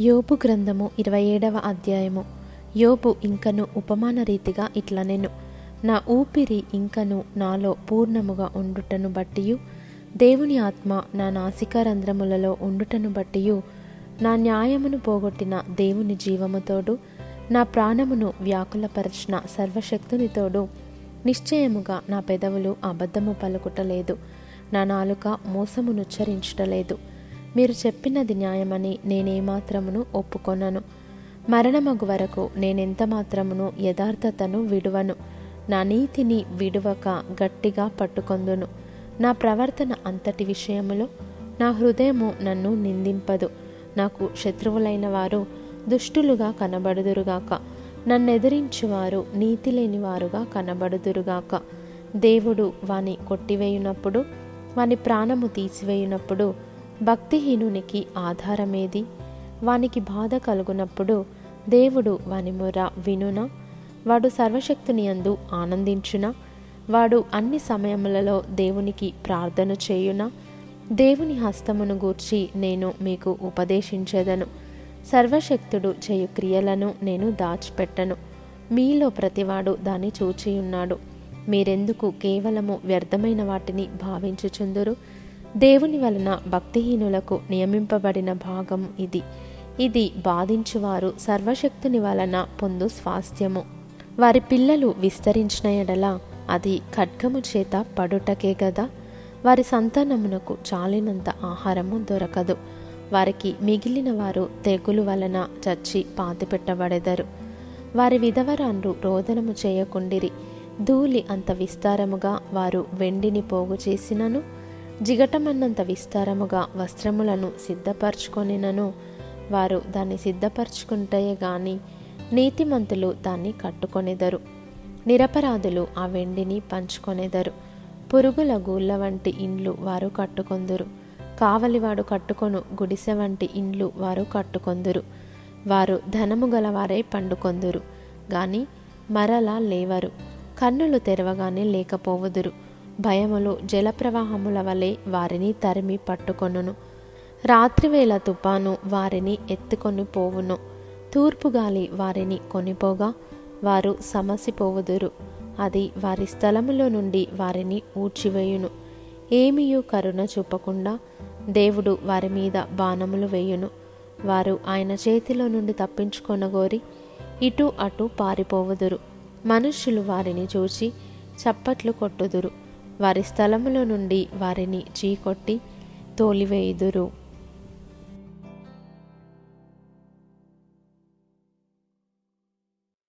యోపు గ్రంథము ఇరవై ఏడవ అధ్యాయము. యోపు ఇంకను ఉపమాన రీతిగా ఇట్లా నేను నా ఊపిరి ఇంకను నాలో పూర్ణముగా ఉండుటను బట్టియు దేవుని ఆత్మ నా నాసికారంధ్రములలో ఉండుటను బట్టియు నా న్యాయమును పోగొట్టిన దేవుని జీవముతోడు నా ప్రాణమును వ్యాకులపరచిన సర్వశక్తునితోడు నిశ్చయముగా నా పెదవులు అబద్ధము పలుకుటలేదు నా నాలుక మోసమునుచ్చరించుటలేదు మీరు చెప్పినది న్యాయమని నేనేమాత్రమును ఒప్పుకొనను. మరణమగు వరకు నేనెంత మాత్రమును యథార్థతను విడువను. నా నీతిని విడువక గట్టిగా పట్టుకొందును. నా ప్రవర్తన అంతటి విషయములో నా హృదయము నన్ను నిందింపదు. నాకు శత్రువులైన వారు దుష్టులుగా కనబడుదురుగాక. నన్నెదిరించువారు నీతి లేనివారుగా కనబడుదురుగాక. దేవుడు వాని కొట్టివేయునప్పుడు వాని ప్రాణము తీసివేయునప్పుడు భక్తిహీనునికి ఆధారమేది? వానికి బాధ కలుగునప్పుడు దేవుడు వాని మొర వినునా? వాడు సర్వశక్తిని అందు ఆనందించునా? వాడు అన్ని సమయములలో దేవునికి ప్రార్థన చేయునా? దేవుని హస్తమును గూర్చి నేను మీకు ఉపదేశించేదను. సర్వశక్తుడు చేయు క్రియలను నేను దాచిపెట్టను. మీలో ప్రతివాడు దాన్ని చూచియున్నాడు. మీరెందుకు కేవలము వ్యర్థమైన వాటిని భావించుచుందురు? దేవుని వలన భక్తిహీనులకు నియమింపబడిన భాగం ఇది. ఇది బాధించువారు సర్వశక్తుని వలన పొందు స్వాస్థ్యము. వారి పిల్లలు విస్తరించిన ఎడల అది ఖడ్గము చేత పడుటకే గదా. వారి సంతానమునకు చాలినంత ఆహారము దొరకదు. వారికి మిగిలిన వారు తెగులు వలన చచ్చి పాతిపెట్టబడెదరు. వారి విధవరాన్లు రోదనము చేయకుండిరి. ధూళి అంత విస్తారముగా వారు వెండిని పోగు చేసినను జిగటమన్నంత విస్తారముగా వస్త్రములను సిద్ధపరచుకొనినను. వారు దాన్ని సిద్ధపరచుకుంటే గాని నీతిమంతులు దాన్ని కట్టుకొనెదరు. నిరపరాధులు ఆ వెండిని పంచుకొనెదరు. పురుగుల గూళ్ళ వంటి ఇండ్లు వారు కట్టుకొందురు. కావలివాడు కట్టుకొను గుడిసె వంటి ఇండ్లు వారు కట్టుకొందురు. వారు ధనము గలవారై పండుకొందురు. గాని మరలా లేవరు. కన్నులు తెరవగానే లేకపోవుదురు. భయములు జలప్రవాహముల వలె వారిని తరిమి పట్టుకొనును. రాత్రివేళ తుపాను వారిని ఎత్తుకొని పోవును. తూర్పు గాలి వారిని కొనిపోగా వారు సమసిపోవుదురు. అది వారి స్థలములో నుండి వారిని ఊడ్చివేయును. ఏమియు కరుణ చూపకుండా దేవుడు వారి మీద బాణములు వేయును. వారు ఆయన చేతిలో నుండి తప్పించుకొనగోరి ఇటు అటు పారిపోవుదురు. మనుష్యులు వారిని చూచి చప్పట్లు కొట్టుదురు. వారి స్థలములో నుండి వారిని చీకొట్టి తోలివేయుదురు.